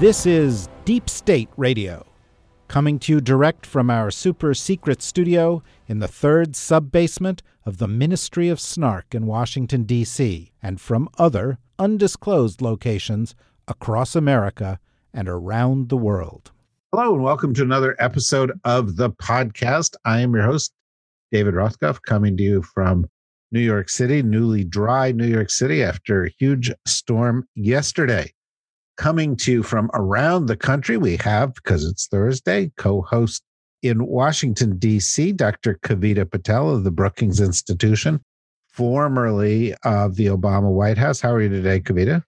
This is Deep State Radio, coming to you direct from our super secret studio in the third sub basement of the Ministry of Snark in Washington, D.C., and from other undisclosed locations across America and around the world. Hello, and welcome to another episode of the podcast. I am your host, David Rothkopf, coming to you from New York City, newly dry New York City after a huge storm yesterday coming to you from around the country. We have, because it's Thursday, co host in Washington, D.C., Dr. Kavita Patel of the Brookings Institution, formerly of the Obama White House. How are you today, Kavita?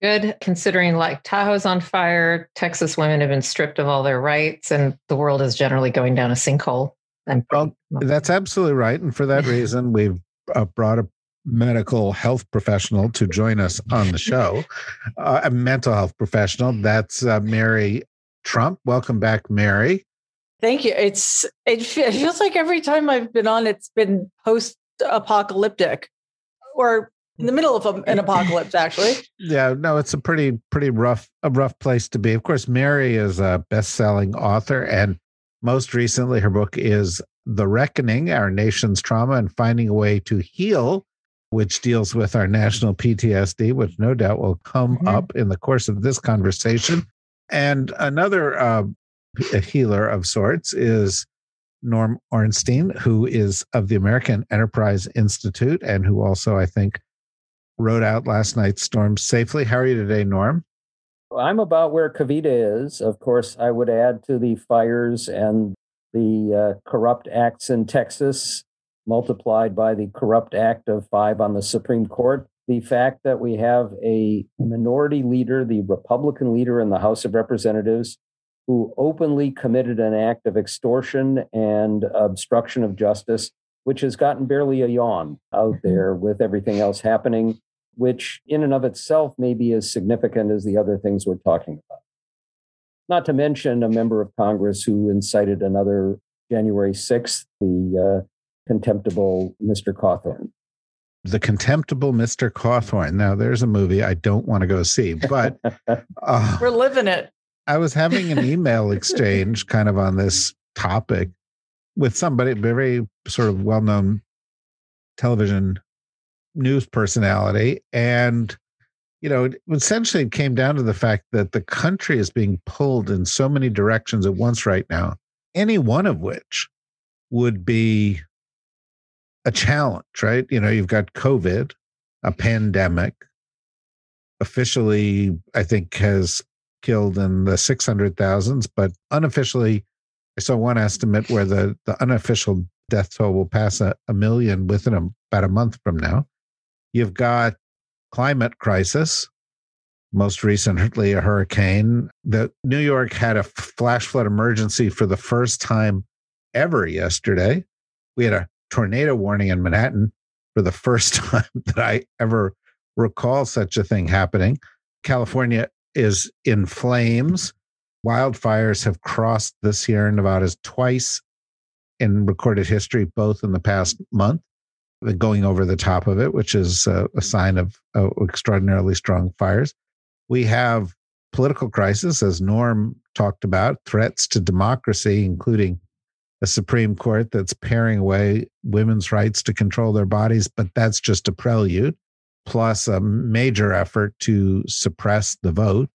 Good, considering like Tahoe's on fire, Texas women have been stripped of all their rights, and the world is generally going down a sinkhole. Well, that's absolutely right. And for that reason, we've uh, brought a medical health professional to join us on the show, uh, a mental health professional. That's uh, Mary Trump. Welcome back, Mary. Thank you. It's it feels like every time I've been on, it's been post apocalyptic, or in the middle of an apocalypse. Actually, yeah. No, it's a pretty pretty rough a rough place to be. Of course, Mary is a best selling author, and most recently, her book is The Reckoning: Our Nation's Trauma and Finding a Way to Heal which deals with our national PTSD, which no doubt will come mm-hmm. up in the course of this conversation. And another uh, healer of sorts is Norm Ornstein, who is of the American Enterprise Institute and who also, I think, rode out last night's storm safely. How are you today, Norm? I'm about where Kavita is. Of course, I would add to the fires and the uh, corrupt acts in Texas multiplied by the corrupt act of five on the Supreme Court. The fact that we have a minority leader, the Republican leader in the House of Representatives, who openly committed an act of extortion and obstruction of justice, which has gotten barely a yawn out mm-hmm. there with everything else happening, which in and of itself may be as significant as the other things we're talking about. Not to mention a member of Congress who incited another January 6th, the uh, contemptible Mr. Cawthorn. The contemptible Mr. Cawthorn. Now, there's a movie I don't want to go see, but uh, we're living it. I was having an email exchange kind of on this topic with somebody, very sort of well known television news personality. And, you know, essentially it came down to the fact that the country is being pulled in so many directions at once right now, any one of which would be a challenge, right? You know, you've got COVID, a pandemic, officially, I think, has killed in the 600,000s, but unofficially, I saw one estimate where the, the unofficial death toll will pass a, a million within a, about a month from now. You've got climate crisis, most recently a hurricane. The New York had a flash flood emergency for the first time ever yesterday. We had a tornado warning in Manhattan for the first time that I ever recall such a thing happening. California is in flames. Wildfires have crossed the Sierra Nevadas twice in recorded history, both in the past month, going over the top of it, which is a, a sign of uh, extraordinarily strong fires. We have political crisis, as Norm talked about, threats to democracy, including a Supreme Court that's paring away women's rights to control their bodies, but that's just a prelude, plus a major effort to suppress the vote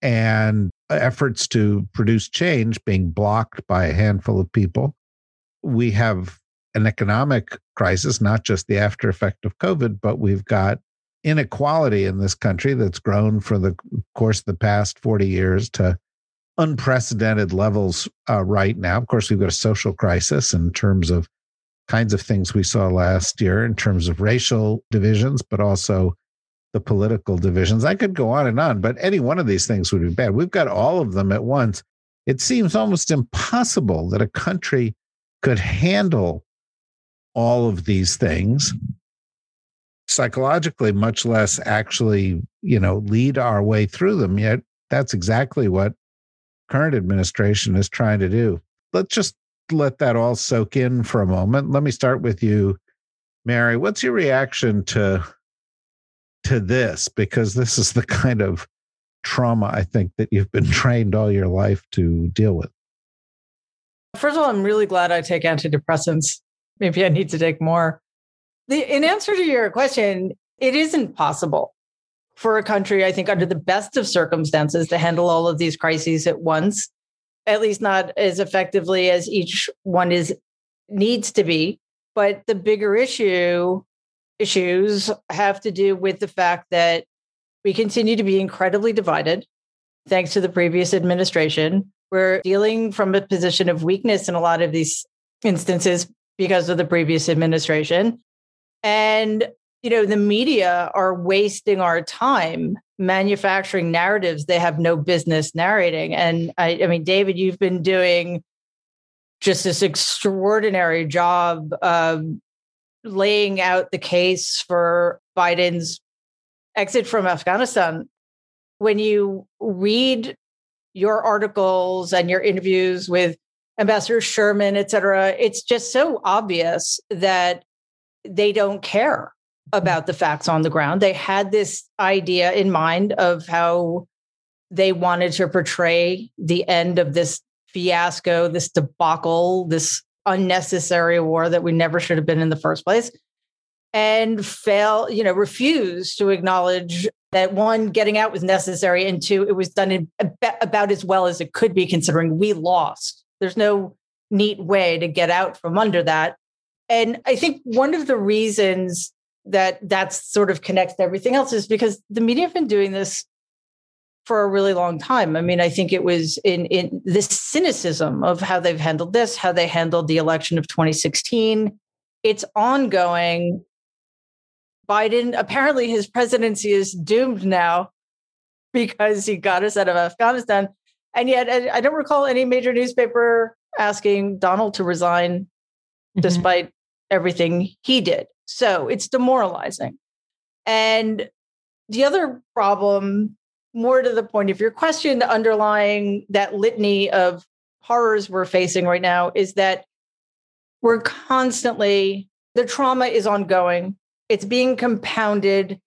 and efforts to produce change being blocked by a handful of people. We have an economic crisis, not just the after effect of COVID, but we've got inequality in this country that's grown for the course of the past 40 years to unprecedented levels uh, right now. Of course, we've got a social crisis in terms of kinds of things we saw last year in terms of racial divisions, but also the political divisions. I could go on and on, but any one of these things would be bad. We've got all of them at once. It seems almost impossible that a country could handle all of these things psychologically, much less actually, you know, lead our way through them. Yet that's exactly what current administration is trying to do. Let's just let that all soak in for a moment. Let me start with you, Mary. What's your reaction to to this? Because this is the kind of trauma I think that you've been trained all your life to deal with. First of all, I'm really glad I take antidepressants. Maybe I need to take more. The, in answer to your question, it isn't possible for a country, I think, under the best of circumstances, to handle all of these crises at once, at least not as effectively as each one is needs to be. But the bigger issue issues have to do with the fact that we continue to be incredibly divided, thanks to the previous administration. We're dealing from a position of weakness in a lot of these instances because of the previous administration. And, you know, the media are wasting our time manufacturing narratives they have no business narrating. And I, I mean, David, you've been doing just this extraordinary job of laying out the case for Biden's exit from Afghanistan. When you read your articles and your interviews with Ambassador Sherman, et cetera, it's just so obvious that they don't care about the facts on the ground. They had this idea in mind of how they wanted to portray the end of this fiasco, this debacle, this unnecessary war that we never should have been in the first place and fail, you know, refuse to acknowledge that one, getting out was necessary, and two, it was done about as well as it could be, considering we lost. There's no neat way to get out from under that. And I think one of the reasons that that's sort of connects to everything else is because the media have been doing this for a really long time. I mean, I think it was in in this cynicism of how they've handled this, how they handled the election of 2016. It's ongoing Biden, apparently his presidency is doomed now because he got us out of Afghanistan. And yet, I don't recall any major newspaper asking Donald to resign mm-hmm. despite everything he did. So it's demoralizing. And the other problem, more to the point of your question, underlying that litany of horrors we're facing right now, is that we're constantly, the trauma is ongoing. It's being compounded.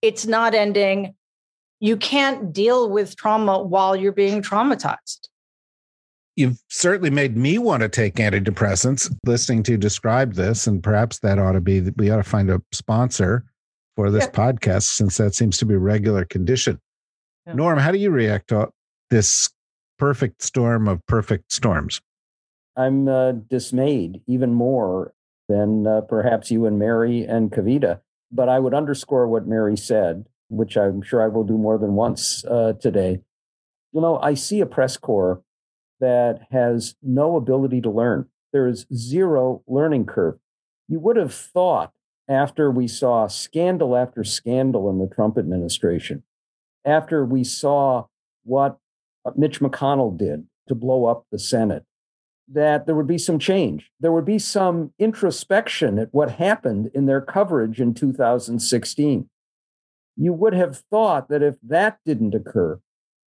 It's not ending. You can't deal with trauma while you're being traumatized. You've certainly made me want to take antidepressants listening to describe this. And perhaps that ought to be, we ought to find a sponsor for this yeah. podcast since that seems to be a regular condition. Yeah. Norm, how do you react to this perfect storm of perfect storms? I'm uh, dismayed even more than uh, perhaps you and Mary and Kavita. But I would underscore what Mary said, which I'm sure I will do more than once uh, today. You know, I see a press corps that has no ability to learn. There is zero learning curve. You would have thought after we saw scandal after scandal in the Trump administration, after we saw what uh, Mitch McConnell did to blow up the Senate, that there would be some change. There would be some introspection at what happened in their coverage in 2016. You would have thought that if that didn't occur,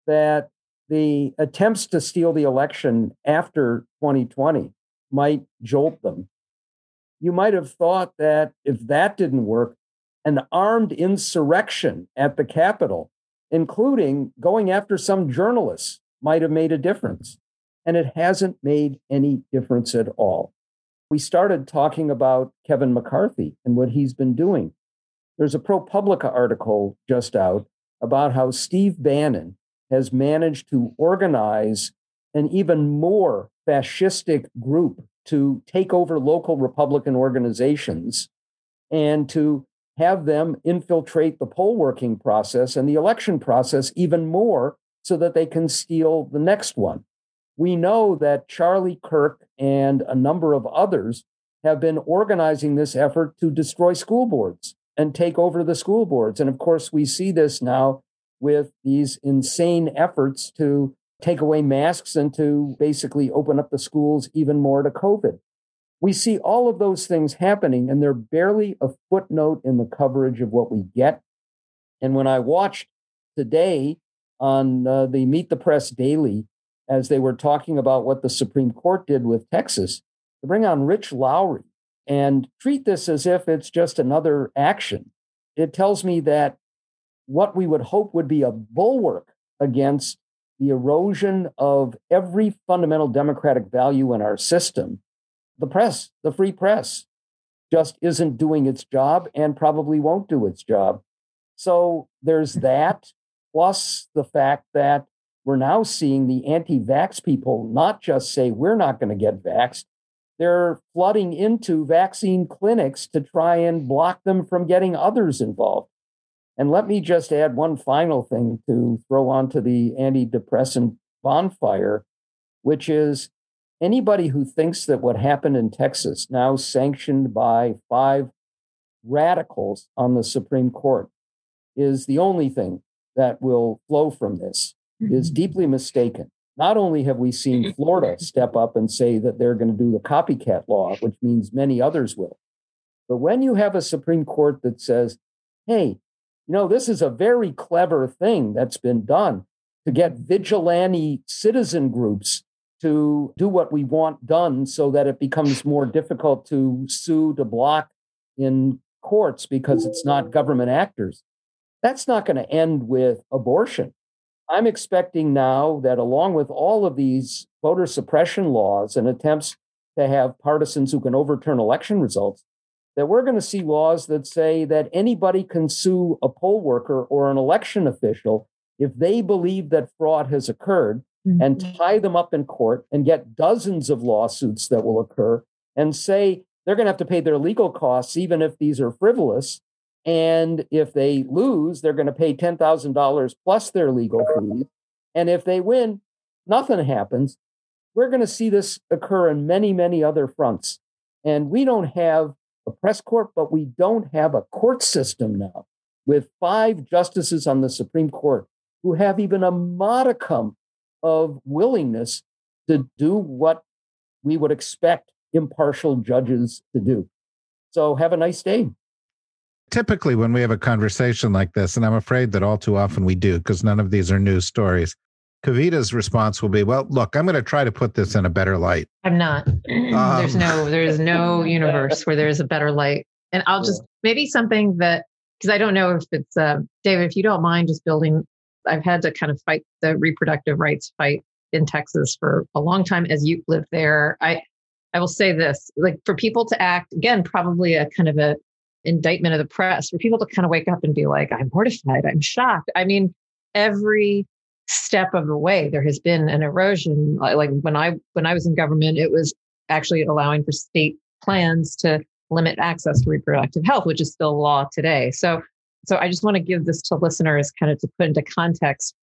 that the attempts to steal the election after 2020 might jolt them. You might have thought that if that didn't work, an armed insurrection at the Capitol, including going after some journalists, might have made a difference and it hasn't made any difference at all. We started talking about Kevin McCarthy and what he's been doing. There's a ProPublica article just out about how Steve Bannon has managed to organize an even more fascistic group to take over local Republican organizations and to have them infiltrate the poll working process and the election process even more so that they can steal the next one we know that Charlie Kirk and a number of others have been organizing this effort to destroy school boards and take over the school boards. And of course, we see this now with these insane efforts to take away masks and to basically open up the schools even more to COVID. We see all of those things happening, and they're barely a footnote in the coverage of what we get. And when I watched today on uh, the Meet the Press Daily, as they were talking about what the Supreme Court did with Texas, to bring on Rich Lowry and treat this as if it's just another action. It tells me that what we would hope would be a bulwark against the erosion of every fundamental democratic value in our system, the press, the free press, just isn't doing its job and probably won't do its job. So there's that, plus the fact that we're now seeing the anti vax people not just say, we're not going to get vaxxed, they're flooding into vaccine clinics to try and block them from getting others involved. And let me just add one final thing to throw onto the antidepressant bonfire, which is anybody who thinks that what happened in Texas, now sanctioned by five radicals on the Supreme Court, is the only thing that will flow from this, mm-hmm. is deeply mistaken. Not only have we seen Florida step up and say that they're going to do the copycat law, which means many others will, but when you have a Supreme Court that says, hey, you know, this is a very clever thing that's been done to get vigilante citizen groups to do what we want done so that it becomes more difficult to sue to block in courts because it's not government actors. That's not going to end with abortion. I'm expecting now that along with all of these voter suppression laws and attempts to have partisans who can overturn election results, that we're going to see laws that say that anybody can sue a poll worker or an election official if they believe that fraud has occurred mm-hmm. and tie them up in court and get dozens of lawsuits that will occur and say they're going to have to pay their legal costs even if these are frivolous and if they lose, they're going to pay $10,000 plus their legal fees. And if they win, nothing happens. We're going to see this occur in many, many other fronts. And we don't have a press court, but we don't have a court system now with five justices on the Supreme Court who have even a modicum of willingness to do what we would expect impartial judges to do. So have a nice day typically when we have a conversation like this, and I'm afraid that all too often we do because none of these are news stories, Kavita's response will be, "Well, look, I'm going to try to put this in a better light." I'm not. Um, there's no, there's no universe where there's a better light, and I'll just maybe something that because I don't know if it's uh, David, if you don't mind, just building. I've had to kind of fight the reproductive rights fight in Texas for a long time as you lived there. I I will say this, like for people to act again, probably a kind of a indictment of the press for people to kind of wake up and be like, I'm mortified, I'm shocked. I mean, every step of the way there has been an erosion. Like when I when I was in government, it was actually allowing for state plans to limit access to reproductive health, which is still law today. So so I just want to give this to listeners kind of to put into context.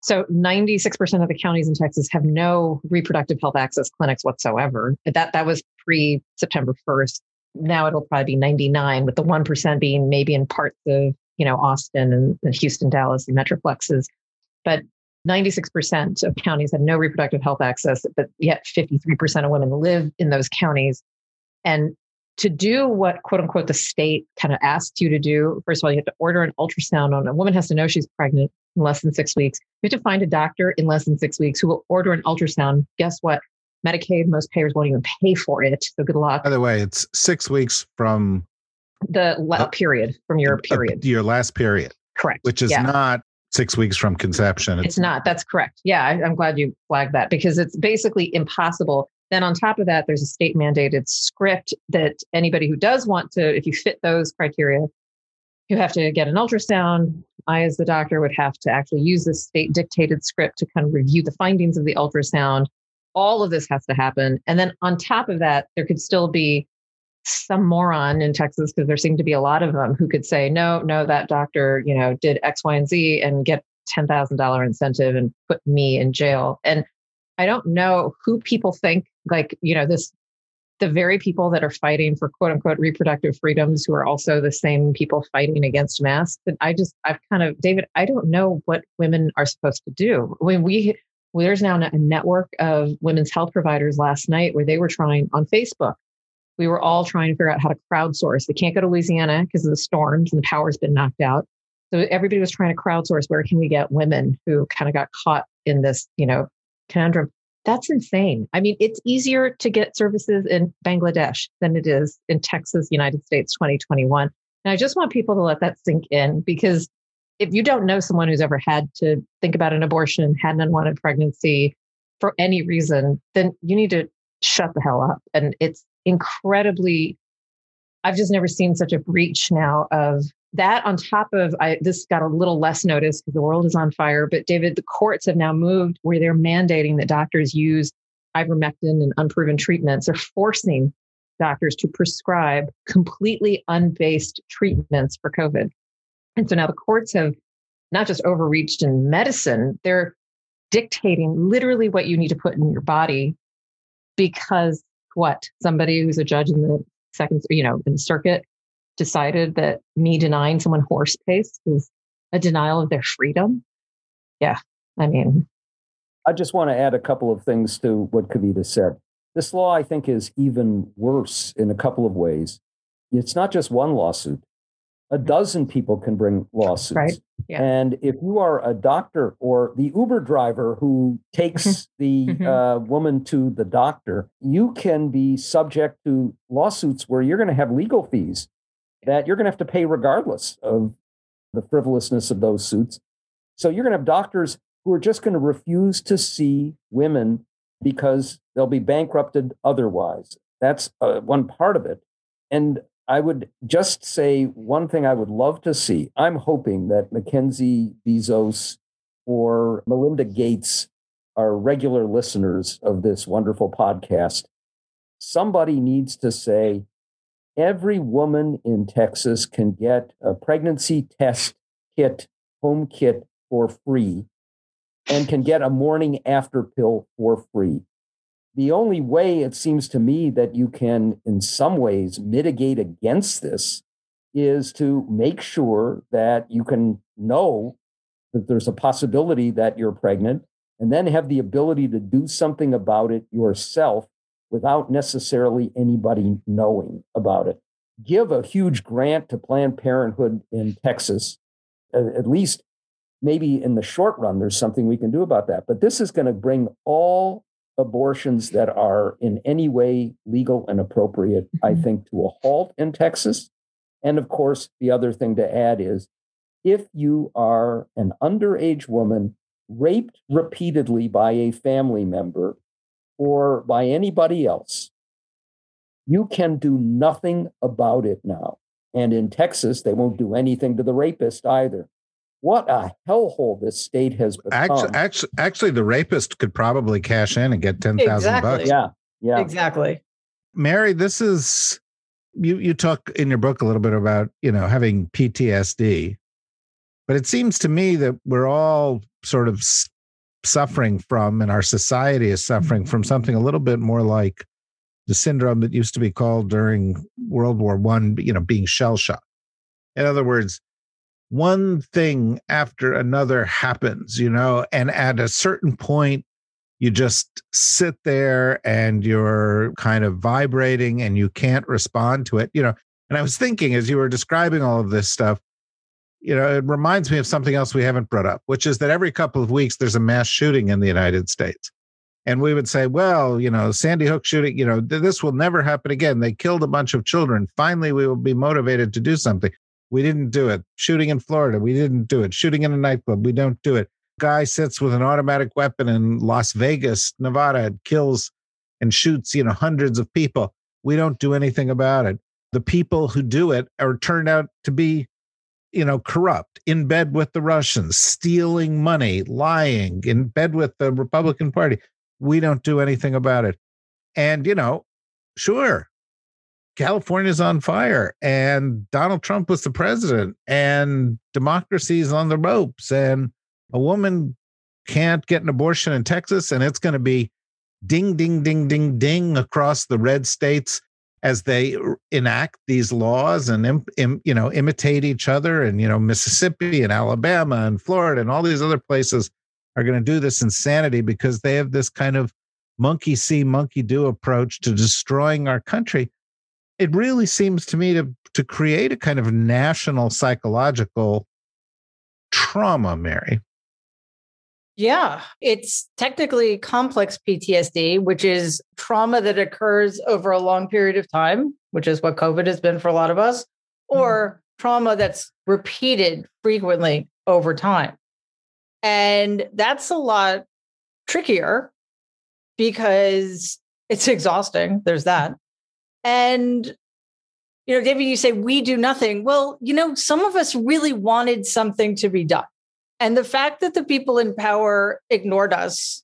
So 96% of the counties in Texas have no reproductive health access clinics whatsoever. That that was pre September 1st now it'll probably be 99 with the 1% being maybe in parts of you know austin and, houston dallas and metroplexes but 96% of counties have no reproductive health access but yet 53% of women live in those counties and to do what quote unquote the state kind of asks you to do first of all you have to order an ultrasound on a woman has to know she's pregnant in less than six weeks you have to find a doctor in less than six weeks who will order an ultrasound guess what Medicaid, most payers won't even pay for it. So good luck. By the way, it's six weeks from the uh, period, from your period. your last period. Correct. Which is yeah. not six weeks from conception. It's, it's not. That's correct. Yeah, I, I'm glad you flagged that because it's basically impossible. Then on top of that, there's a state mandated script that anybody who does want to, if you fit those criteria, you have to get an ultrasound. I, as the doctor, would have to actually use this state dictated script to kind of review the findings of the ultrasound all of this has to happen. And then on top of that, there could still be some moron in Texas, because there seem to be a lot of them who could say, no, no, that doctor, you know, did X, Y, and Z and get $10,000 incentive and put me in jail. And I don't know who people think like, you know, this the very people that are fighting for quote unquote reproductive freedoms who are also the same people fighting against masks. And I just, I've kind of, David, I don't know what women are supposed to do. When we, there's now a network of women's health providers last night where they were trying on Facebook. We were all trying to figure out how to crowdsource. They can't go to Louisiana because of the storms and the power's been knocked out. So everybody was trying to crowdsource where can we get women who kind of got caught in this, you know, conundrum. That's insane. I mean, it's easier to get services in Bangladesh than it is in Texas, United States 2021. And I just want people to let that sink in because if you don't know someone who's ever had to think about an abortion, had an unwanted pregnancy for any reason, then you need to shut the hell up. And it's incredibly, I've just never seen such a breach now of that on top of I, this got a little less notice because the world is on fire. But David, the courts have now moved where they're mandating that doctors use ivermectin and unproven treatments. They're forcing doctors to prescribe completely unbased treatments for COVID. And so now the courts have not just overreached in medicine, they're dictating literally what you need to put in your body because what somebody who's a judge in the second, you know, in the circuit decided that me denying someone horse paste is a denial of their freedom. Yeah. I mean, I just want to add a couple of things to what Kavita said. This law, I think, is even worse in a couple of ways. It's not just one lawsuit, a dozen people can bring lawsuits. Right. Yeah. And if you are a doctor or the Uber driver who takes Mm-hmm. the Mhm. uh, woman to the doctor, you can be subject to lawsuits where you're going to have legal fees that you're going to have to pay regardless of the frivolousness of those suits. So you're going to have doctors who are just going to refuse to see women because they'll be bankrupted otherwise. That's uh, one part of it. And I would just say one thing I would love to see. I'm hoping that Mackenzie Bezos or Melinda Gates are regular listeners of this wonderful podcast. Somebody needs to say, every woman in Texas can get a pregnancy test kit, home kit for free, and can get a morning after pill for free. The only way it seems to me that you can, in some ways, mitigate against this is to make sure that you can know that there's a possibility that you're pregnant and then have the ability to do something about it yourself without necessarily anybody knowing about it. Give a huge grant to Planned Parenthood in Texas. At least, maybe in the short run, there's something we can do about that. But this is going to bring all abortions that are in any way legal and appropriate, I Mhm. think, to a halt in Texas. And of course, the other thing to add is if you are an underage woman raped repeatedly by a family member or by anybody else, you can do nothing about it now. And in Texas, they won't do anything to the rapist either. What a hellhole this state has become. Actually, actually, actually, the rapist could probably cash in and get ten thousand Exactly. bucks. yeah, yeah. Exactly. Mary, this is you. You talk in your book a little bit about you know having PTSD, but it seems to me that we're all sort of suffering from, and our society is suffering from something a little bit more like the syndrome that used to be called during World War One. You know, being shell shocked. In other words, one thing after another happens. You know, and at a certain point you just sit there and you're kind of vibrating and you can't respond to it you know. And i was thinking as you were describing all of this stuff you know it reminds me of something else we haven't brought up which is that every couple of weeks there's a mass shooting in the united states. And we would say well you know sandy hook shooting you know th- this will never happen again. They killed a bunch of children. Finally we will be motivated to do something we didn't do it shooting in florida we didn't do it shooting in a nightclub we don't do it guy sits with an automatic weapon in Las Vegas, Nevada, and kills and shoots, you know, hundreds of people. We don't do anything about it. The people who do it are turned out to be, you know, corrupt, in bed with the Russians, stealing money, lying, in bed with the Republican Party. We don't do anything about it. And, you know, sure, California's on fire and Donald Trump was the president and democracy's on the ropes and a woman can't get an abortion in Texas and it's going to be ding, ding, ding, ding, ding across the red states as they enact these laws and Im, Im, you know imitate each other and you know Mississippi and Alabama and Florida and all these other places are going to do this insanity because they have this kind of monkey see monkey do approach to destroying our country it really seems to me to to create a kind of national psychological trauma mary yeah, it's technically complex PTSD, which is trauma that occurs over a long period of time, which is what COVID has been for a lot of us, or mm. trauma that's repeated frequently over time. And that's a lot trickier because it's exhausting. There's that. And, you know, David, you say we do nothing. Well, you know, some of us really wanted something to be done. And the fact that the people in power ignored us,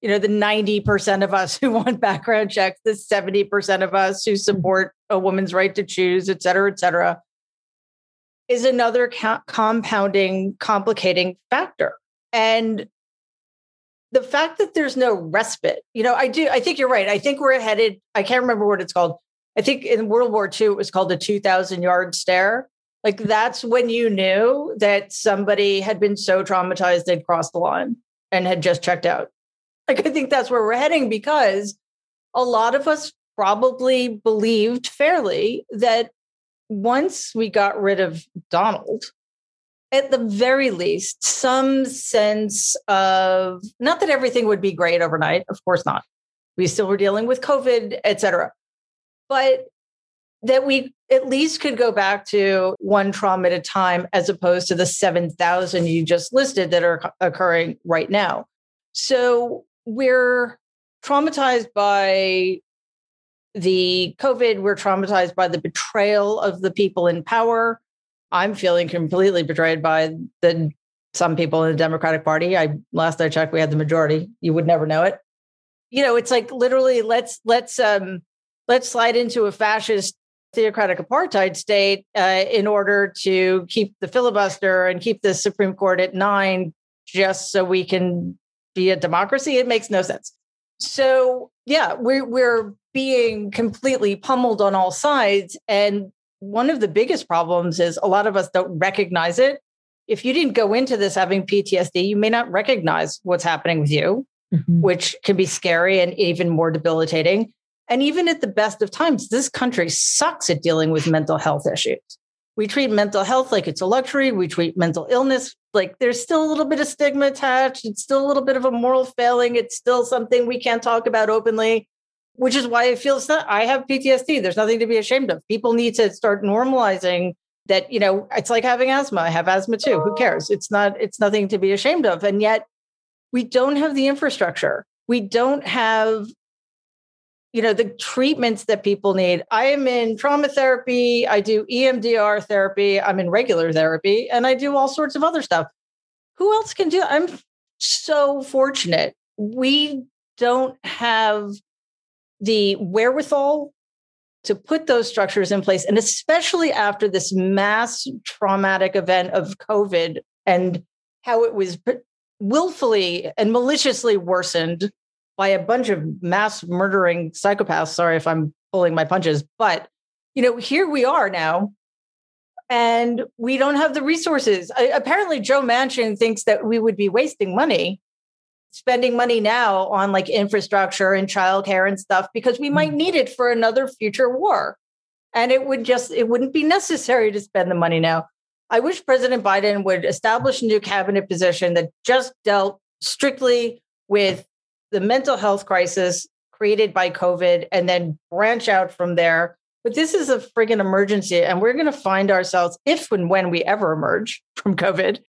you know, the 90% of us who want background checks, the 70% of us who mm-hmm. support a woman's right to choose, et cetera, et cetera, is another co- compounding, complicating factor. And the fact that there's no respite, you know, I do, I think you're right. I think we're headed, I can't remember what it's called. I think in World War II, it was called the 2000 yard stare. Like that's when you knew that somebody had been so traumatized they'd crossed the line and had just checked out. Like I think that's where we're heading because a lot of us probably believed fairly that once we got rid of Donald, at the very least, some sense of not that everything would be great overnight, of course not. We still were dealing with COVID, et cetera. But that we at least could go back to one trauma at a time as opposed to the 7,000 you just listed that are occurring right now. So we're traumatized by the COVID, we're traumatized by the betrayal of the people in power. I'm feeling completely betrayed by the some people in the Democratic Party. I last I checked, we had the majority. You would never know it. You know, it's like literally let's let's um let's slide into a fascist theocratic apartheid state uh, in order to keep the filibuster and keep the Supreme Court at nine just so we can be a democracy. It makes no sense. So yeah, we're we're being completely pummeled on all sides. And one of the biggest problems is a lot of us don't recognize it. If you didn't go into this having PTSD, you may not recognize what's happening with you, mm-hmm. which can be scary and even more debilitating. And even at the best of times, this country sucks at dealing with mental health issues. We treat mental health like it's a luxury. We treat mental illness like there's still a little bit of stigma attached. It's still a little bit of a moral failing. It's still something we can't talk about openly, which is why it feels that I have PTSD. There's nothing to be ashamed of. People need to start normalizing that, you know, it's like having asthma. I have asthma too. Who cares? It's not, it's nothing to be ashamed of. And yet we don't have the infrastructure. We don't have you know the treatments that people need i am in trauma therapy i do emdr therapy i'm in regular therapy and i do all sorts of other stuff who else can do i'm so fortunate we don't have the wherewithal to put those structures in place and especially after this mass traumatic event of covid and how it was willfully and maliciously worsened by a bunch of mass murdering psychopaths. Sorry if I'm pulling my punches, but you know, here we are now, and we don't have the resources. Apparently, Joe Manchin thinks that we would be wasting money, spending money now on like infrastructure and childcare and stuff because we might hmm. need it for another future war, and it would just it wouldn't be necessary to spend the money now. I wish President Biden would establish a new cabinet position that just dealt strictly with the mental health crisis created by COVID and then branch out from there. But this is a friggin' emergency, and we're going to find ourselves, if and when we ever emerge from COVID,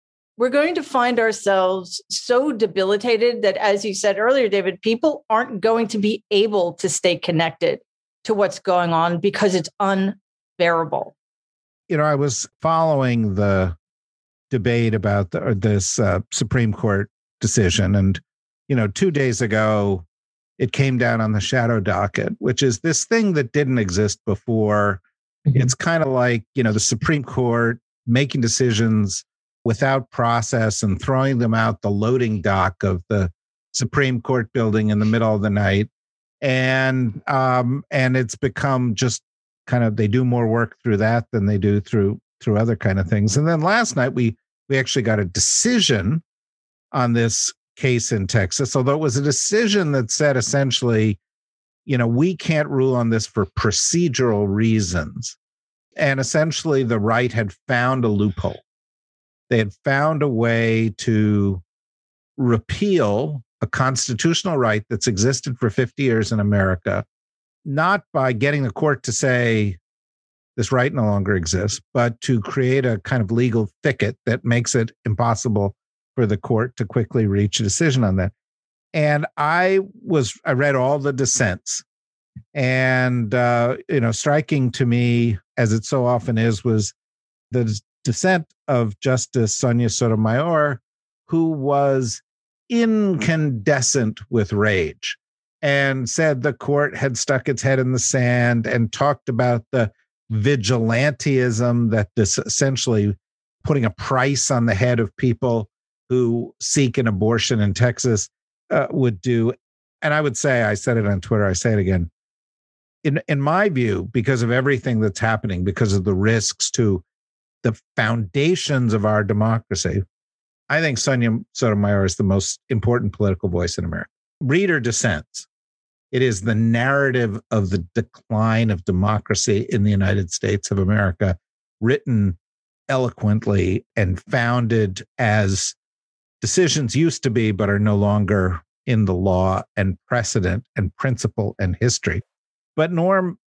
we're going to find ourselves so debilitated that, as you said earlier, David, people aren't going to be able to stay connected to what's going on because it's unbearable. You know, I was following the debate about the, this uh, Supreme Court decision, and you know, two days ago, it came down on the shadow docket, which is this thing that didn't exist before. Mm-hmm. It's kind of like, you know, the Supreme Court making decisions without process and throwing them out the loading dock of the Supreme Court building in the middle of the night. And um, and it's become just kind of they do more work through that than they do through through other kind of things. And then last night we we actually got a decision on this case in Texas, although it was a decision that said essentially, you know, we can't rule on this for procedural reasons. And essentially, the right had found a loophole. They had found a way to repeal a constitutional right that's existed for 50 years in America, not by getting the court to say this right no longer exists, but to create a kind of legal thicket that makes it impossible for the court to quickly reach a decision on that. And I was, I read all the dissents. And, uh, you know, striking to me, as it so often is, was the dissent of Justice Sonia Sotomayor, who was incandescent with rage and said the court had stuck its head in the sand and talked about the vigilantism that this essentially putting a price on the head of people who seek an abortion in Texas uh, would do. And I would say, I said it on Twitter, I say it again. In, in my view, because of everything that's happening, because of the risks to the foundations of our democracy, I think Sonia Sotomayor is the most important political voice in America. Reader dissents. It is the narrative of the decline of democracy in the United States of America, written eloquently and founded as decisions used to be, but are no longer in the law and precedent and principle and history. But Norm,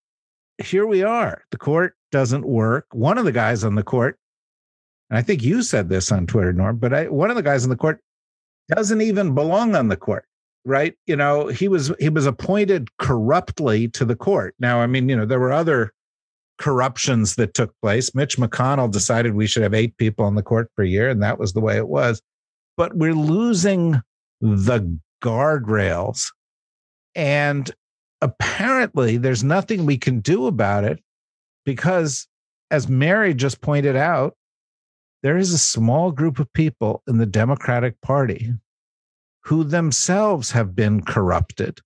here we are. The court doesn't work. One of the guys on the court, and I think you said this on Twitter, Norm, but I, one of the guys on the court doesn't even belong on the court right? You know he was he was appointed corruptly to the court. Now i mean you know there were other corruptions that took place. Mitch mcconnell decided we should have eight people on the court per year and that was the way it was. But we're losing the guardrails and apparently there's nothing we can do about it because as mary just pointed out there is a small group of people in the democratic party who themselves have been corrupted,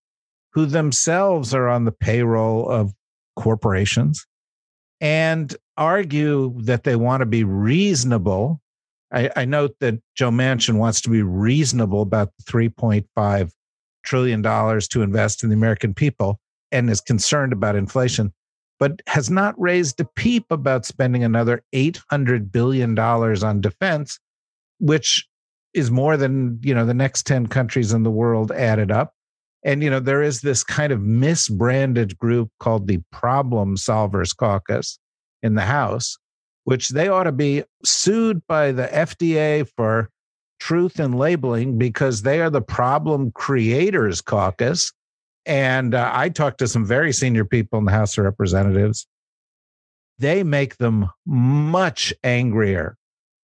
who themselves are on the payroll of corporations and argue that they want to be reasonable. I, I note that Joe Manchin wants to be reasonable about the $3.5 trillion to invest in the American people and is concerned about inflation, but has not raised a peep about spending another $800 billion on defense, which is more than you know the next 10 countries in the world added up. And you know there is this kind of misbranded group called the problem solvers caucus in the house which they ought to be sued by the FDA for truth in labeling because they are the problem creators caucus and uh, I talked to some very senior people in the House of Representatives they make them much angrier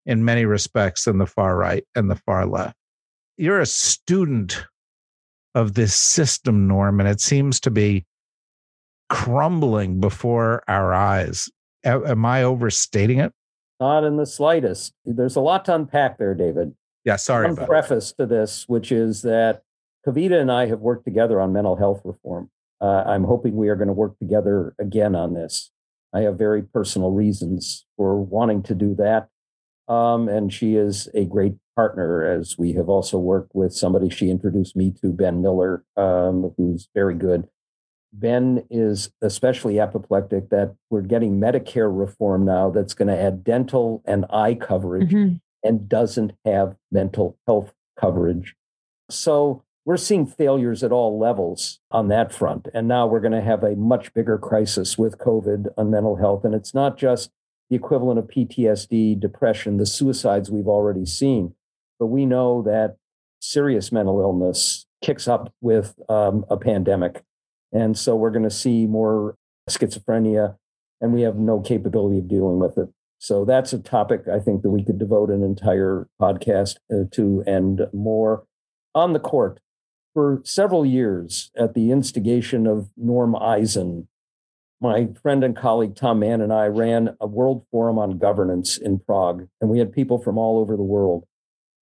in many respects than the far right and the far left. You're a student of this system, Norm, and it seems to be crumbling before our eyes. Am I overstating it? Not in the slightest. There's a lot to unpack there, David. Yeah, sorry. One preface to this, which is that Kavita and I have worked together on mental health reform. Uh, I'm hoping we are going to work together again on this. I have very personal reasons for wanting to do that. Um, and she is a great partner, as we have also worked with somebody she introduced me to, Ben Miller, um, who's very good. Ben is especially apoplectic that we're getting Medicare reform now that's going to add dental and eye coverage mm-hmm. and doesn't have mental health coverage. So we're seeing failures at all levels on that front. And now we're going to have a much bigger crisis with COVID on mental health. And it's not just the equivalent of PTSD, depression, the suicides we've already seen. But we know that serious mental illness kicks up with um, a pandemic. And so we're going to see more schizophrenia, and we have no capability of dealing with it. So that's a topic I think that we could devote an entire podcast uh, to and more. On the court, for several years, at the instigation of Norm Eisen, my friend and colleague Tom Mann and I ran a world forum on governance in Prague, and we had people from all over the world.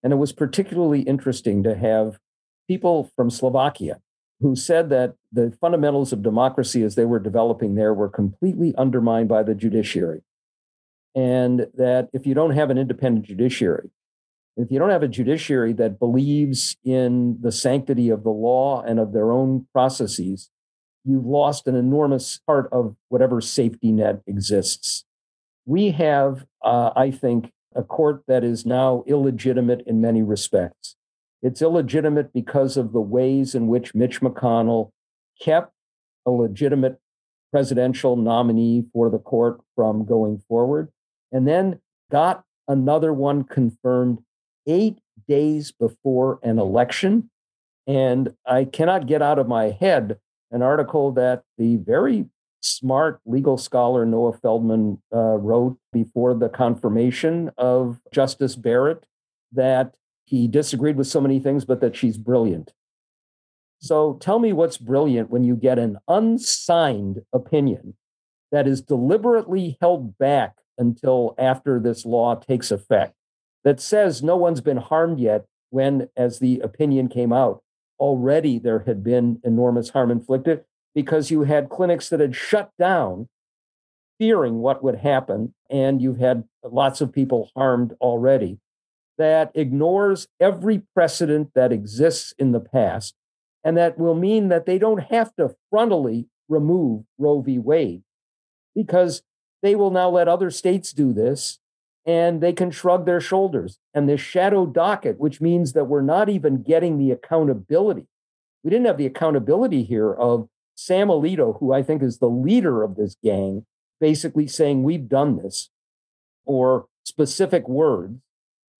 And it was particularly interesting to have people from Slovakia who said that the fundamentals of democracy as they were developing there were completely undermined by the judiciary. And that if you don't have an independent judiciary, if you don't have a judiciary that believes in the sanctity of the law and of their own processes, you've lost an enormous part of whatever safety net exists. We have, uh, I think, a court that is now illegitimate in many respects. It's illegitimate because of the ways in which Mitch McConnell kept a legitimate presidential nominee for the court from going forward, and then got another one confirmed eight days before an election. And I cannot get out of my head an article that the very smart legal scholar Noah Feldman uh, wrote before the confirmation of Justice Barrett that he disagreed with so many things, but that she's brilliant. So tell me what's brilliant when you get an unsigned opinion that is deliberately held back until after this law takes effect that says no one's been harmed yet when, as the opinion came out, already there had been enormous harm inflicted because you had clinics that had shut down fearing what would happen, and you've had lots of people harmed already. That ignores every precedent that exists in the past, and that will mean that they don't have to frontally remove Roe v. Wade because they will now let other states do this and they can shrug their shoulders. And this shadow docket, which means that we're not even getting the accountability. We didn't have the accountability here of Sam Alito, who I think is the leader of this gang, basically saying, We've done this, or specific words.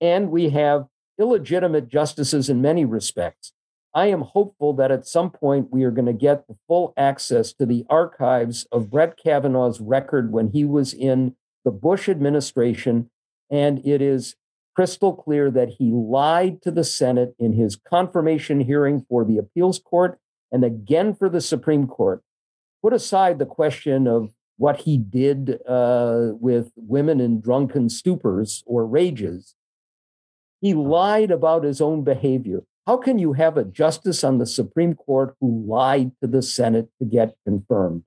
And we have illegitimate justices in many respects. I am hopeful that at some point we are going to get the full access to the archives of Brett Kavanaugh's record when he was in the Bush administration and it is crystal clear that he lied to the Senate in his confirmation hearing for the appeals court and again for the Supreme Court. Put aside the question of what he did uh, with women in drunken stupors or rages. He lied about his own behavior. How can you have a justice on the Supreme Court who lied to the Senate to get confirmed?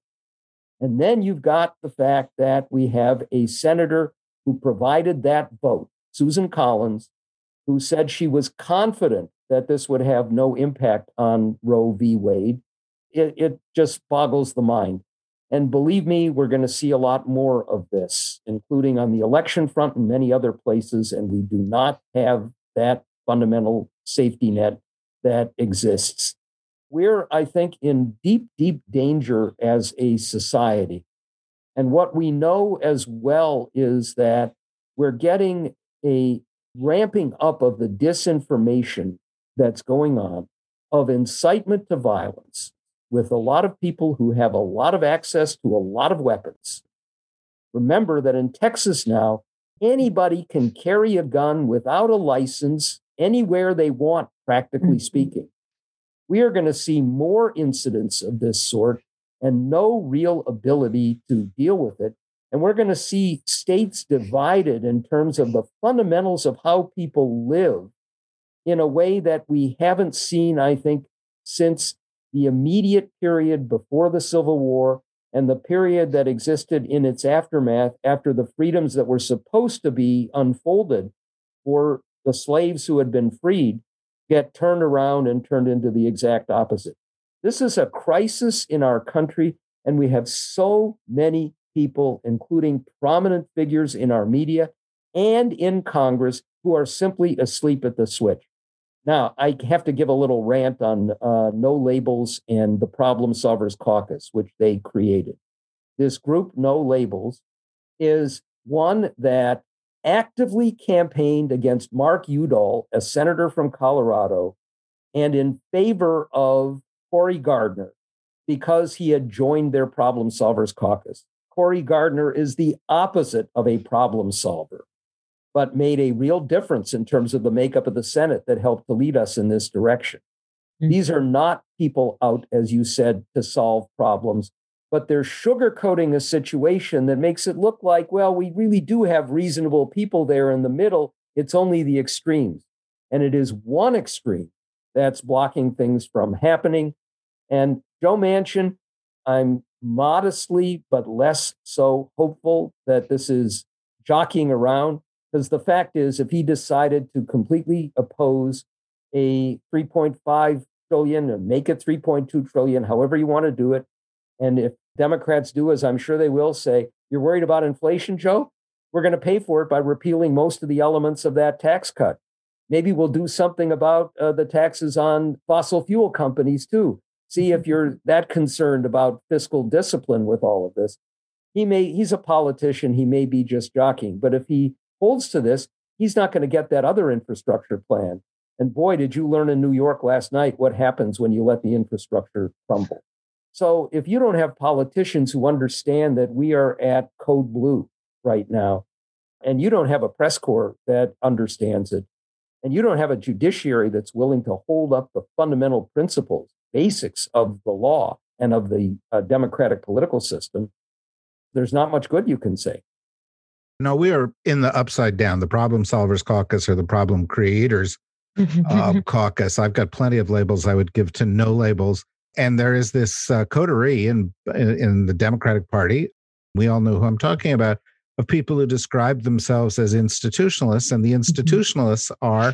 And then you've got the fact that we have a senator who provided that vote, Susan Collins, who said she was confident that this would have no impact on Roe v. Wade. It, it just boggles the mind. And believe me, we're going to see a lot more of this, including on the election front and many other places. And we do not have that fundamental safety net that exists. We're, I think, in deep, deep danger as a society and what we know as well is that we're getting a ramping up of the disinformation that's going on of incitement to violence with a lot of people who have a lot of access to a lot of weapons. Remember that in Texas now, anybody can carry a gun without a license anywhere they want, practically mm-hmm. speaking. We are going to see more incidents of this sort and no real ability to deal with it. And we're going to see states divided in terms of the fundamentals of how people live in a way that we haven't seen, I think, since the immediate period before the Civil War and the period that existed in its aftermath after the freedoms that were supposed to be unfolded for the slaves who had been freed get turned around and turned into the exact opposite. This is a crisis in our country, and we have so many people, including prominent figures in our media and in Congress, who are simply asleep at the switch. Now, I have to give a little rant on uh, No Labels and the Problem Solvers Caucus, which they created. This group, No Labels, is one that actively campaigned against Mark Udall, a senator from Colorado, and in favor of Cory Gardner because he had joined their problem solvers caucus. Cory Gardner is the opposite of a problem solver, but made a real difference in terms of the makeup of the Senate that helped to lead us in this direction. Mm-hmm. These are not people out, as you said, to solve problems, but they're sugarcoating a situation that makes it look like, well, we really do have reasonable people there in the middle. It's only the extremes. And it is one extreme that's blocking things from happening. And Joe Manchin, I'm modestly but less so hopeful that this is jockeying around because the fact is if he decided to completely oppose a 3.5 trillion or make it 3.2 trillion however you want to do it and if democrats do as i'm sure they will say you're worried about inflation joe? We're going to pay for it by repealing most of the elements of that tax cut. Maybe we'll do something about uh, the taxes on fossil fuel companies too see if you're that concerned about fiscal discipline with all of this. He may he's a politician, he may be just jockeying, but if he holds to this, he's not going to get that other infrastructure plan. And boy, did you learn in New York last night what happens when you let the infrastructure crumble. So if you don't have politicians who understand that we are at code blue right now, and you don't have a press corps that understands it, and you don't have a judiciary that's willing to hold up the fundamental principles basics of the law and of the uh, democratic political system, there's not much good you can say. No, we are in the upside down. The problem solvers caucus or the problem creators uh, caucus. I've got plenty of labels I would give to no labels. And there is this uh, coterie in, in the Democratic Party. We all know who I'm talking about of people who describe themselves as institutionalists. And the mm-hmm. institutionalists are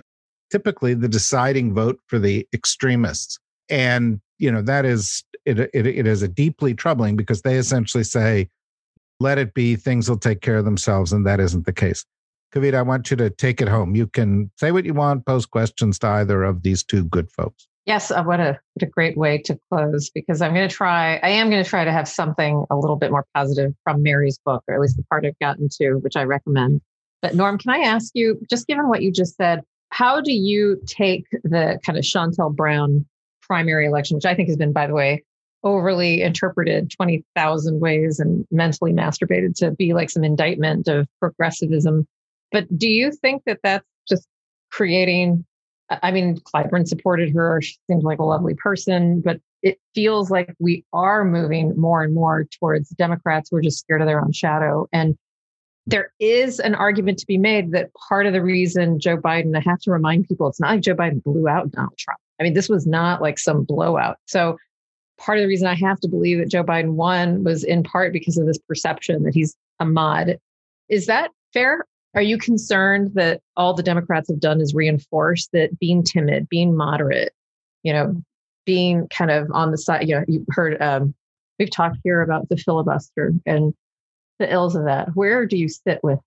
typically the deciding vote for the extremists and you know that is it, it, it is a deeply troubling because they essentially say let it be things will take care of themselves and that isn't the case. Kavita i want you to take it home. You can say what you want pose questions to either of these two good folks. Yes uh, what a what a great way to close because i'm going to try i am going to try to have something a little bit more positive from mary's book or at least the part i've gotten to which i recommend. But norm can i ask you just given what you just said how do you take the kind of Shontel Brown primary election, which I think has been, by the way, overly interpreted 20,000 ways and mentally masturbated to be like some indictment of progressivism. But do you think that that's just creating? I mean, Clyburn supported her. She seems like a lovely person, but it feels like we are moving more and more towards Democrats who are just scared of their own shadow. And there is an argument to be made that part of the reason Joe Biden, I have to remind people, it's not like Joe Biden blew out Donald Trump. I mean, this was not like some blowout. So part of the reason I have to believe that Joe Biden won was in part because of this perception that he's a mod. Is that fair? Are you concerned that all the Democrats have done is reinforce that being timid, being moderate, you know, being kind of on the side? You know, you heard um, we've talked here about the filibuster and the ills of that. Where do you sit with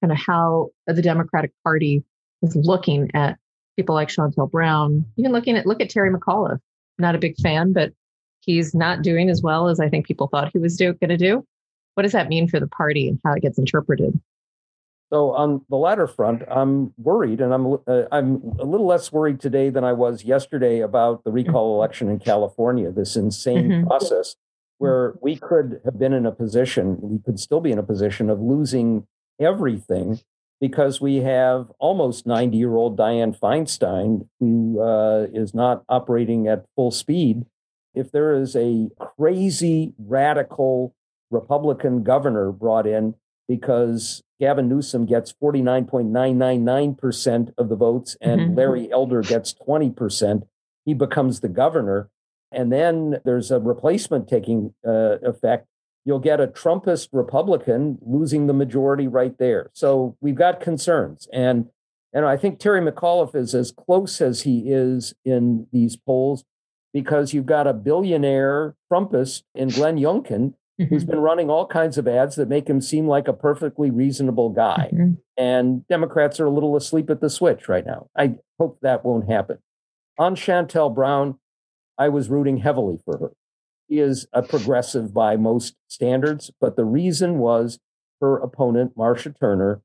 kind of how the Democratic Party is looking at people like Shontel Brown, even looking at look at Terry McAuliffe. Not a big fan, but he's not doing as well as I think people thought he was going to do. What does that mean for the party and how it gets interpreted? So on the latter front, I'm worried, and I'm uh, I'm a little less worried today than I was yesterday about the recall mm-hmm. election in California. This insane mm-hmm. process where we could have been in a position, we could still be in a position of losing everything because we have almost 90 year old Dianne Feinstein, who uh, is not operating at full speed. If there is a crazy radical Republican governor brought in because Gavin Newsom gets 49.999% of the votes and mm-hmm. Larry Elder gets 20%, he becomes the governor. And then there's a replacement taking uh, effect you'll get a Trumpist Republican losing the majority right there. So we've got concerns. And and I think Terry McAuliffe is as close as he is in these polls because you've got a billionaire Trumpist in Glenn Youngkin mm-hmm. who's been running all kinds of ads that make him seem like a perfectly reasonable guy. Mm-hmm. And Democrats are a little asleep at the switch right now. I hope that won't happen. On Shontel Brown, I was rooting heavily for her is a progressive by most standards, but the reason was her opponent, Marsha Turner,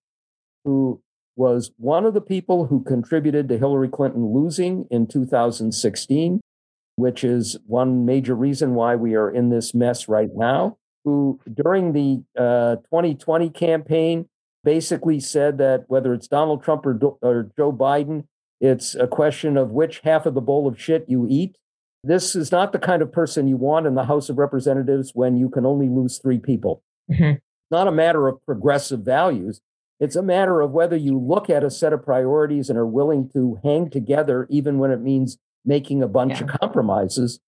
who was one of the people who contributed to Hillary Clinton losing in 2016, which is one major reason why we are in this mess right now, who during the uh, 2020 campaign basically said that whether it's Donald Trump or, or Joe Biden, it's a question of which half of the bowl of shit you eat. This is not the kind of person you want in the House of Representatives when you can only lose three people. Mm-hmm. Not a matter of progressive values. It's a matter of whether you look at a set of priorities and are willing to hang together, even when it means making a bunch yeah. of compromises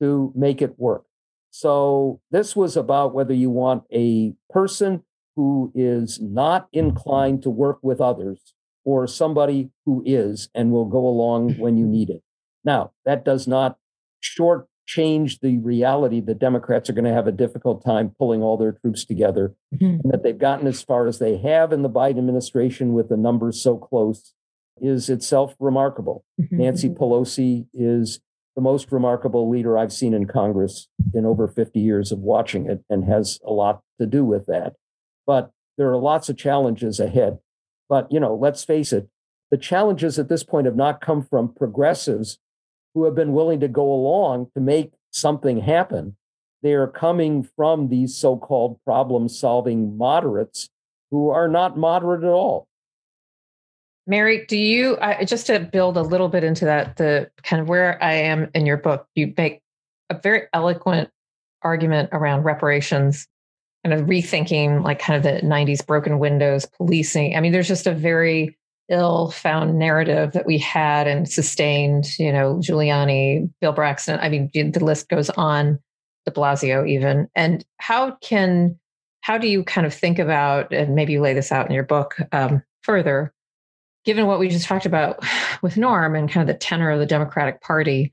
to make it work. So this was about whether you want a person who is not inclined to work with others or somebody who is and will go along when you need it. Now, that does not short change the reality that Democrats are going to have a difficult time pulling all their troops together mm-hmm. and that they've gotten as far as they have in the Biden administration with the numbers so close is itself remarkable. Mm-hmm. Nancy Pelosi is the most remarkable leader I've seen in Congress in over 50 years of watching it and has a lot to do with that. But there are lots of challenges ahead. But, you know, let's face it, the challenges at this point have not come from progressives who have been willing to go along to make something happen. They are coming from these so called problem solving moderates who are not moderate at all. Mary, do you uh, just to build a little bit into that, the kind of where I am in your book, you make a very eloquent argument around reparations kind of rethinking like kind of the 90s broken windows policing i mean there's just a very ill found narrative that we had and sustained you know giuliani bill bratton i mean the list goes on de blasio even. And how can how do you kind of think about and maybe you lay this out in your book um, further given what we just talked about with norm and kind of the tenor of the democratic party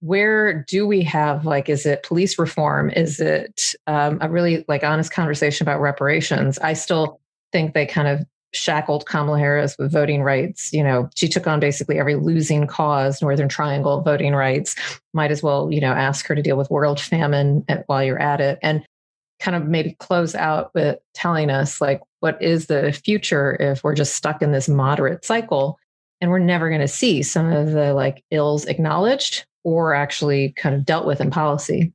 where do we have like is it police reform? Is it um, a really like honest conversation about reparations? I still think they kind of shackled kamala harris with voting rights. You know she took on basically every losing cause northern triangle voting rights. Might as well you know ask her to deal with world famine while you're at it. And kind of maybe close out with telling us like what is the future if we're just stuck in this moderate cycle? And we're never going to see some of the like ills acknowledged or actually kind of dealt with in policy?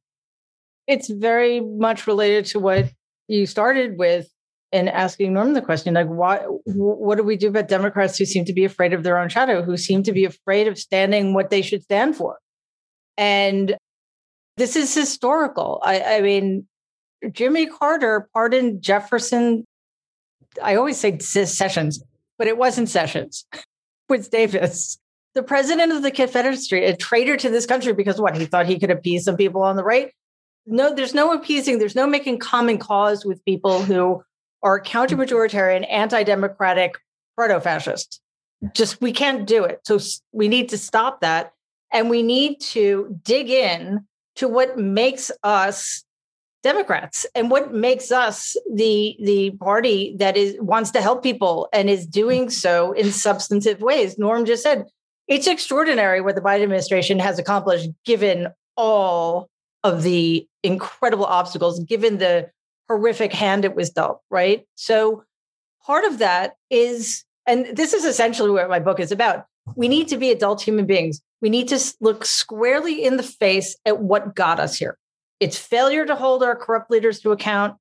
It's very much related to what you started with in asking Norm the question, like, why, what do we do about Democrats who seem to be afraid of their own shadow, who seem to be afraid of standing what they should stand for? And this is historical. I, I mean, Jimmy Carter pardoned Jefferson. I always say Sessions, but it wasn't Sessions. With Davis the president of the Confederacy, a traitor to this country because what? He thought he could appease some people on the right. No, there's no appeasing. There's no making common cause with people who are counter-majoritarian, mm. anti-democratic, proto-fascist. Just we can't do it. So we need to stop that, and we need to dig in to what makes us Democrats and what makes us the the party that is wants to help people and is doing mm. so in substantive ways. Norm just said it's extraordinary what the Biden administration has accomplished given all of the incredible obstacles, given the horrific hand it was dealt, right? So part of that is, and this is essentially what my book is about. We need to be adult human beings. We need to look squarely in the face at what got us here. It's failure to hold our corrupt leaders to account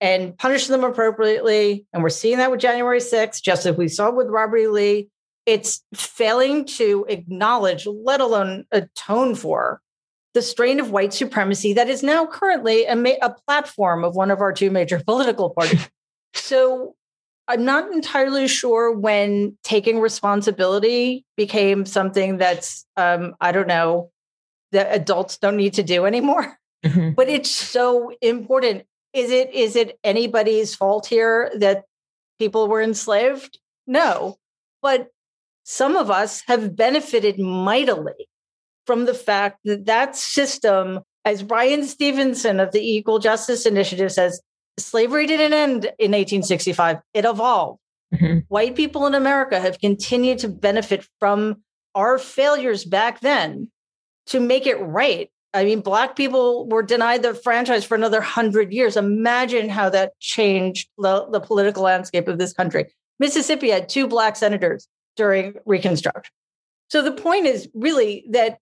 and punish them appropriately. And we're seeing that with January 6th, just as we saw with Robert E. Lee it's failing to acknowledge, let alone atone for, the strain of white supremacy that is now currently a, ma- a platform of one of our two major political parties. so I'm not entirely sure when taking responsibility became something that's, um, I don't know, that adults don't need to do anymore. Mm-hmm. But it's so important. Is it is it anybody's fault here that people were enslaved? No. But some of us have benefited mightily from the fact that that system, as Bryan Stevenson of the Equal Justice Initiative says, slavery didn't end in 1865, it evolved. Mm-hmm. White people in America have continued to benefit from our failures back then to make it right. I mean, Black people were denied the franchise for another hundred years. Imagine how that changed the, the political landscape of this country. Mississippi had two Black senators during Reconstruction. So the point is really that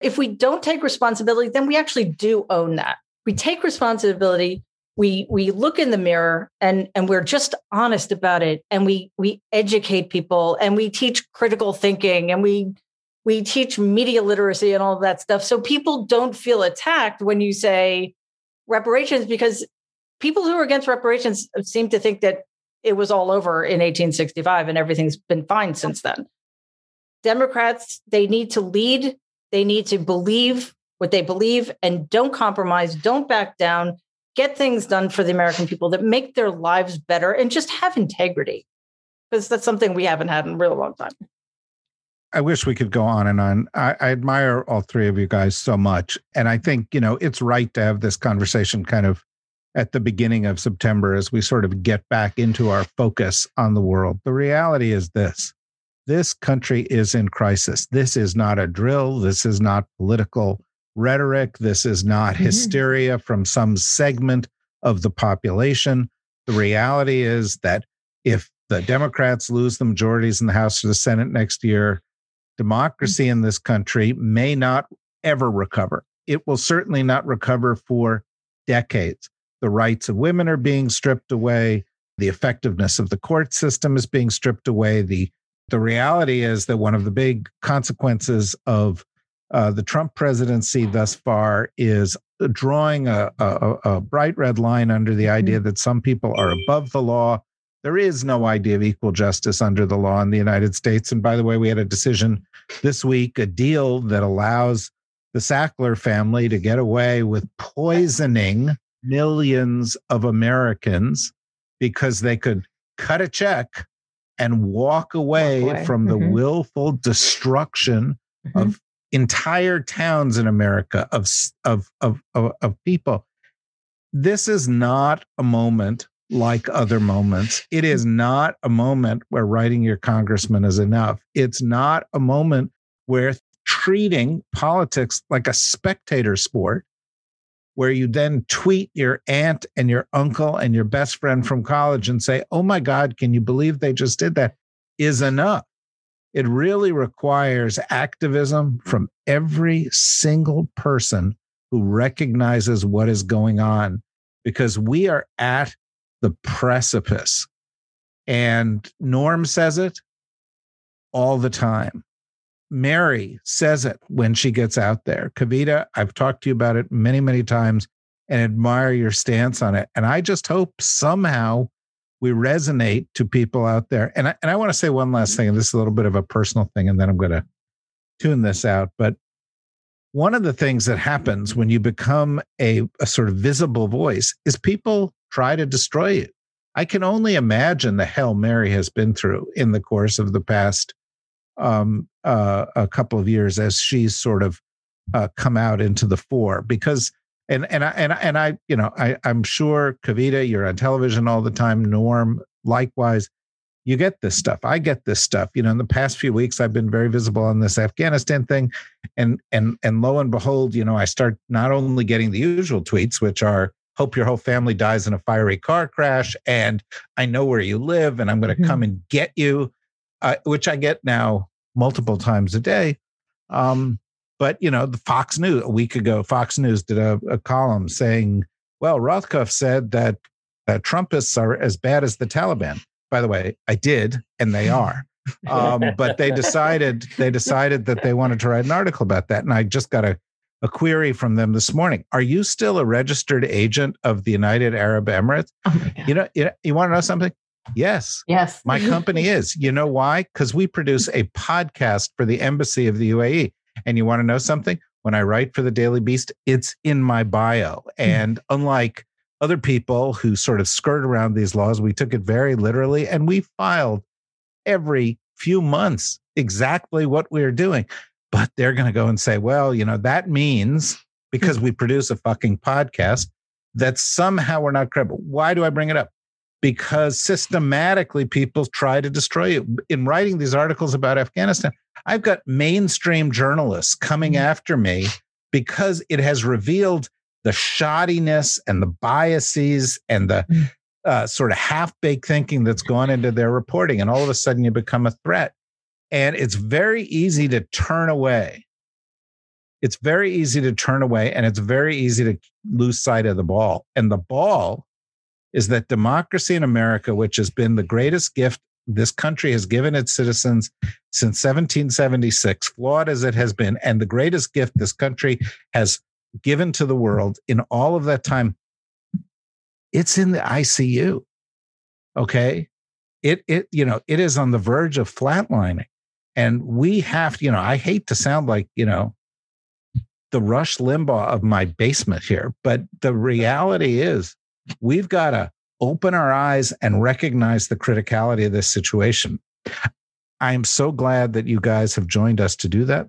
if we don't take responsibility, then we actually do own that. We take responsibility, we we look in the mirror and and we're just honest about it and we we educate people and we teach critical thinking and we we teach media literacy and all of that stuff so people don't feel attacked when you say reparations because people who are against reparations seem to think that it was all over in 1865 and everything's been fine since then. Democrats, they need to lead They need to believe what they believe and don't compromise, don't back down, get things done for the American people that make their lives better and just have integrity. Because that's something we haven't had in a real long time. I wish we could go on and on. I, I, admire all three of you guys so much. And I think, you know, it's right to have this conversation kind of at the beginning of September as we sort of get back into our focus on the world. The reality is this this country is in crisis. This is not a drill. This is not political rhetoric. This is not mm-hmm. hysteria from some segment of the population. The reality is that if the Democrats lose the majorities in the House or the Senate next year, democracy in this country may not ever recover. It will certainly not recover for decades. The rights of women are being stripped away. The effectiveness of the court system is being stripped away. The, the reality is that one of the big consequences of uh, the Trump presidency thus far is drawing a, a, a bright red line under the idea mm-hmm. that some people are above the law there is no idea of equal justice under the law in the United States. And by the way, we had a decision this week, a deal that allows the Sackler family to get away with poisoning millions of Americans because they could cut a check and walk away, walk away. from the mm-hmm. willful destruction mm-hmm. of entire towns in America of, of, of, of, of people. This is not a moment like other moments. It is not a moment where writing your congressman is enough. It's not a moment where treating politics like a spectator sport, where you then tweet your aunt and your uncle and your best friend from college and say, Oh my God, can you believe they just did that? Is enough. It really requires activism from every single person who recognizes what is going on because we are at the precipice. And Norm says it all the time. Mary says it when she gets out there. Kavita, I've talked to you about it many, many times and admire your stance on it. And I just hope somehow we resonate to people out there. And I, and I want to say one last thing, and this is a little bit of a personal thing, and then I'm going to tune this out. But one of the things that happens when you become a, a sort of visible voice is people try to destroy you. I can only imagine the hell Mary has been through in the course of the past um, uh, a couple of years as she's sort of uh, come out into the fore. Because and and I and I, and I you know I I'm sure Kavita, you're on television all the time. Norm, likewise, you get this stuff. I get this stuff. You know, in the past few weeks, I've been very visible on this Afghanistan thing, and and and lo and behold, you know, I start not only getting the usual tweets, which are hope your whole family dies in a fiery car crash and i know where you live and i'm going to mm-hmm. come and get you uh, which i get now multiple times a day um, but you know the fox news a week ago fox news did a, a column saying well rothkopf said that uh, trumpists are as bad as the taliban by the way i did and they are um, but they decided they decided that they wanted to write an article about that and i just got a a query from them this morning. Are you still a registered agent of the United Arab Emirates? Oh you know, you, know, you want to know something? Yes. Yes. My company is. You know why? Because we produce a podcast for the embassy of the UAE. And you want to know something? When I write for the Daily Beast, it's in my bio. Hmm. And unlike other people who sort of skirt around these laws, we took it very literally and we filed every few months exactly what we are doing but they're going to go and say, well, you know, that means because we produce a fucking podcast that somehow we're not credible. Why do I bring it up? Because systematically people try to destroy you. In writing these articles about Afghanistan, I've got mainstream journalists coming mm. after me because it has revealed the shoddiness and the biases and the mm. uh, sort of half baked thinking that's gone into their reporting. And all of a sudden you become a threat. And it's very easy to turn away. It's very easy to turn away and it's very easy to lose sight of the ball. And the ball is that democracy in America, which has been the greatest gift this country has given its citizens since 1776, flawed as it has been, and the greatest gift this country has given to the world in all of that time, it's in the ICU. Okay. It, it, you know, it is on the verge of flatlining. And we have you know, I hate to sound like, you know, the Rush Limbaugh of my basement here. But the reality is, we've got to open our eyes and recognize the criticality of this situation. I am so glad that you guys have joined us to do that.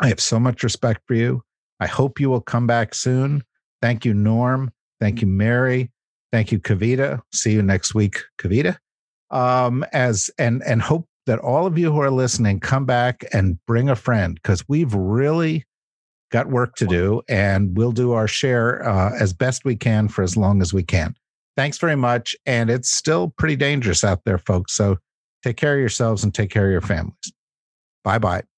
I have so much respect for you. I hope you will come back soon. Thank you, Norm. Thank you, Mary. Thank you, Kavita. See you next week, Kavita. Um, as and and hope that all of you who are listening come back and bring a friend because we've really got work to do and we'll do our share uh, as best we can for as long as we can. Thanks very much. And it's still pretty dangerous out there, folks. So take care of yourselves and take care of your families. Bye bye.